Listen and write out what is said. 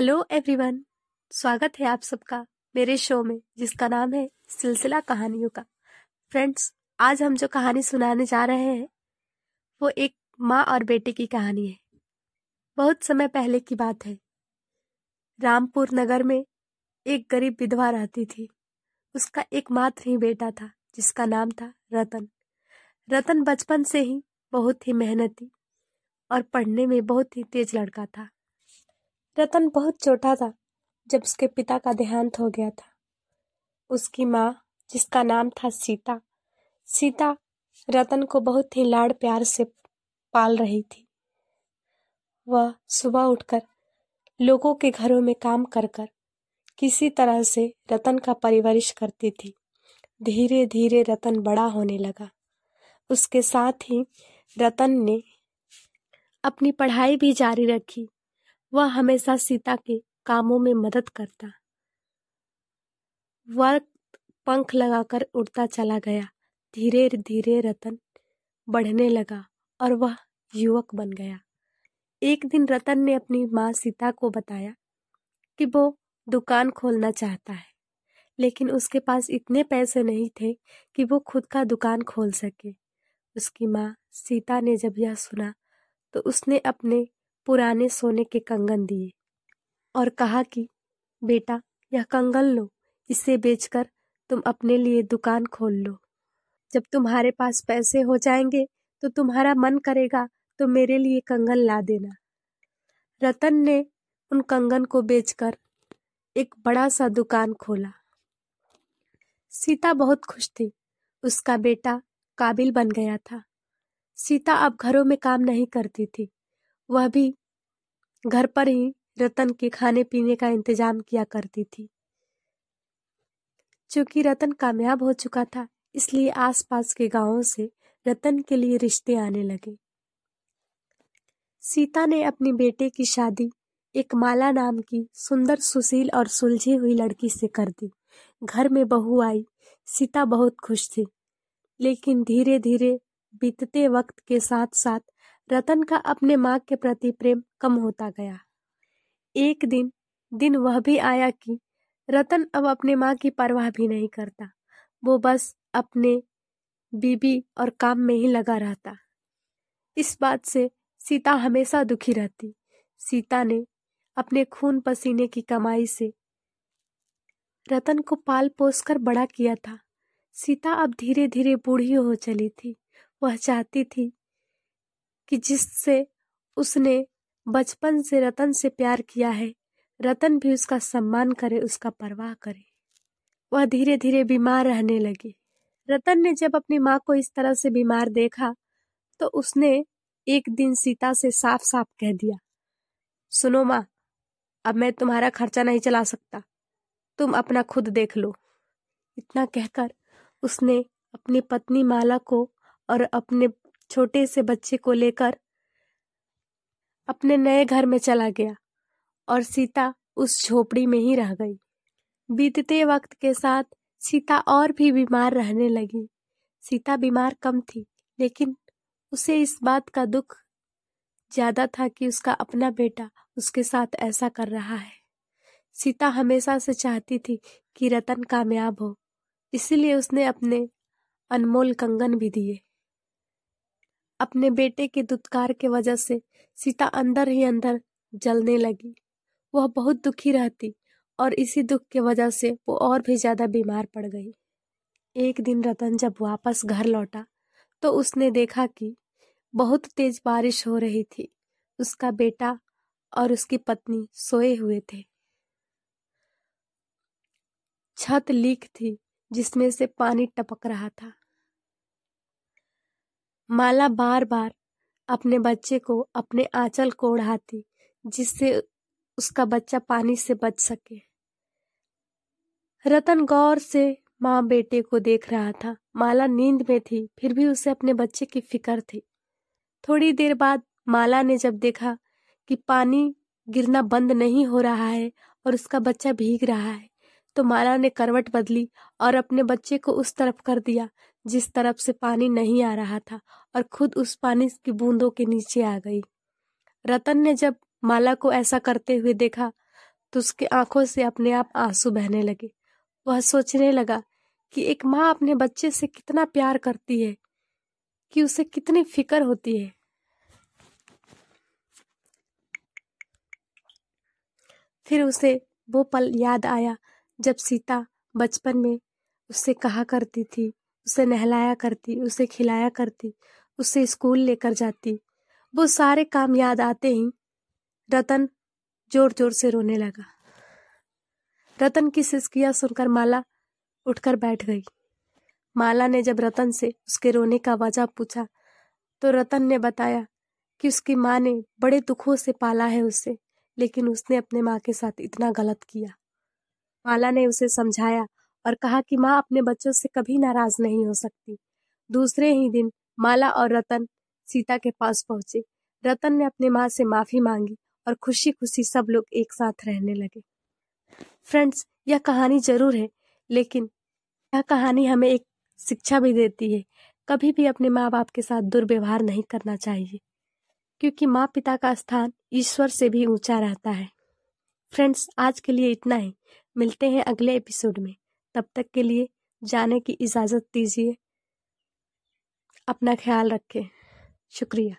Hello everyone स्वागत है आप सबका मेरे शो में, जिसका नाम है सिलसिला कहानियों का। फ्रेंड्स आज हम जो कहानी सुनाने जा रहे हैं, वो एक माँ और बेटे की कहानी है। बहुत समय पहले की बात है। रामपुर नगर में एक गरीब विधवा रहती थी। उसका एकमात्र ही बेटा था, जिसका नाम था रतन। रतन बचपन से ही बहुत ही मेहनती और पढ़ने में बहुत ही तेज लड़का था। रतन बहुत छोटा था जब उसके पिता का देहांत हो गया था। उसकी माँ, जिसका नाम था सीता सीता रतन को बहुत ही लाड़ प्यार से पाल रही थी। वह सुबह उठकर लोगों के घरों में काम कर कर किसी तरह से रतन का परिवरिश करती थी। धीरे धीरे रतन बड़ा होने लगा। उसके साथ ही रतन ने अपनी पढ़ाई भी जारी रखी। वह हमेशा सीता के कामों में मदद करता। वह पंख लगाकर उड़ता चला गया। धीरे धीरे रतन बढ़ने लगा और वह युवक बन गया। एक दिन रतन ने अपनी माँ सीता को बताया कि वो दुकान खोलना चाहता है, लेकिन उसके पास इतने पैसे नहीं थे कि वो खुद का दुकान खोल सके। उसकी माँ सीता ने जब यह सुना तो उसने अपने पुराने सोने के कंगन दिए और कहा कि, बेटा, यह कंगन लो। इसे बेचकर तुम अपने लिए दुकान खोल लो। जब तुम्हारे पास पैसे हो जाएँगे तो तुम्हारा मन करेगा तो मेरे लिए कंगन ला देना रतन ने उन कंगन को बेचकर एक बड़ा सा दुकान खोला। सीता बहुत खुश थी। उसका बेटा काबिल बन गया था। सीता अब घरों में काम नहीं करती थी। वह भी घर पर ही रतन के खाने पीने का इंतज़ाम किया करती थी। चूँकि रतन कामयाब हो चुका था, इसलिए आसपास के गाँवों से रतन के लिए रिश्ते आने लगे। सीता ने अपने बेटे की शादी एक माला नाम की सुंदर सुशील और सुलझी हुई लड़की से कर दी। घर में बहू आई, सीता बहुत खुश थी, लेकिन धीरे धीरे बीतते वक्त के साथ साथ रतन का अपने माँ के प्रति प्रेम कम होता गया। एक दिन दिन वह भी आया कि रतन अब अपने माँ की परवाह भी नहीं करता। वो बस अपने बीबी और काम में ही लगा रहता। इस बात से सीता हमेशा दुखी रहती। सीता ने अपने खून पसीने की कमाई से रतन को पाल पोस कर बड़ा किया था। सीता अब धीरे धीरे बूढ़ी हो चली थी। वह चाहती थी कि जिससे उसने बचपन से रतन से प्यार किया है, रतन भी उसका सम्मान करे, उसका परवाह करे। वह धीरे धीरे बीमार रहने लगी। रतन ने जब अपनी माँ को इस तरह से बीमार देखा तो उसने एक दिन सीता से साफ़ साफ़ कह दिया, सुनो माँ, अब मैं तुम्हारा खर्चा नहीं चला सकता। तुम अपना खुद देख लो। इतना कहकर उसने अपनी पत्नी माला को और अपने छोटे से बच्चे को लेकर अपने नए घर में चला गया और सीता उस झोपड़ी में ही रह गई। बीतते वक्त के साथ सीता और भी बीमार रहने लगी। सीता बीमार कम थी, लेकिन उसे इस बात का दुख ज़्यादा था कि उसका अपना बेटा उसके साथ ऐसा कर रहा है। सीता हमेशा से चाहती थी कि रतन कामयाब हो, इसीलिए उसने अपने अनमोल कंगन भी दिए। अपने बेटे के दुत्कार के वजह से सीता अंदर ही अंदर जलने लगी। वह बहुत दुखी रहती और इसी दुख के वजह से वो और भी ज़्यादा बीमार पड़ गई। एक दिन रतन जब वापस घर लौटा तो उसने देखा कि बहुत तेज बारिश हो रही थी। उसका बेटा और उसकी पत्नी सोए हुए थे। छत लीक थी, जिसमें से पानी टपक रहा था। माला बार बार अपने बच्चे को, अपने आंचल को उड़ाती जिससे उसका बच्चा पानी से बच सके। रतन गौर से माँ बेटे को देख रहा था। माला नींद में थी, फिर भी उसे अपने बच्चे की फ़िक्र थी। थोड़ी देर बाद माला ने जब देखा कि पानी गिरना बंद नहीं हो रहा है और उसका बच्चा भीग रहा है तो माला ने करवट बदली और अपने बच्चे को उस तरफ़ कर दिया जिस तरफ़ से पानी नहीं आ रहा था और खुद उस पानी की बूंदों के नीचे आ गई। रतन ने जब माला को ऐसा करते हुए देखा तो उसके आँखों से अपने आप आँसू बहने लगे। वह सोचने लगा कि एक माँ अपने बच्चे से कितना प्यार करती है, कि उसे कितनी फ़िक्र होती है। फिर उसे वो पल याद आया जब सीता बचपन में उससे कहा करती थी उसे नहलाया करती, उसे खिलाया करती, उसे स्कूल लेकर जाती। वो सारे काम याद आते ही रतन ज़ोर ज़ोर से रोने लगा। रतन की सिसकिया सुनकर माला उठकर बैठ गई। माला ने जब रतन से उसके रोने का वजह पूछा तो रतन ने बताया कि उसकी माँ ने बड़े दुखों से पाला है उसे, लेकिन उसने अपने माँ के साथ इतना गलत किया। माला ने उसे समझाया और कहा कि माँ अपने बच्चों से कभी नाराज़ नहीं हो सकती। दूसरे ही दिन माला और रतन सीता के पास पहुँचे। रतन ने अपने माँ से माफ़ी मांगी और खुशी खुशी सब लोग एक साथ रहने लगे। फ्रेंड्स, यह कहानी ज़रूर है, लेकिन यह कहानी हमें एक शिक्षा भी देती है। कभी भी अपने माँ बाप के साथ दुर्व्यवहार नहीं करना चाहिए, क्योंकि माँ पिता का स्थान ईश्वर से भी ऊँचा रहता है। फ्रेंड्स, आज के लिए इतना ही। मिलते हैं अगले एपिसोड में। तब तक के लिए जाने की इजाज़त दीजिए। अपना ख्याल रखें। शुक्रिया।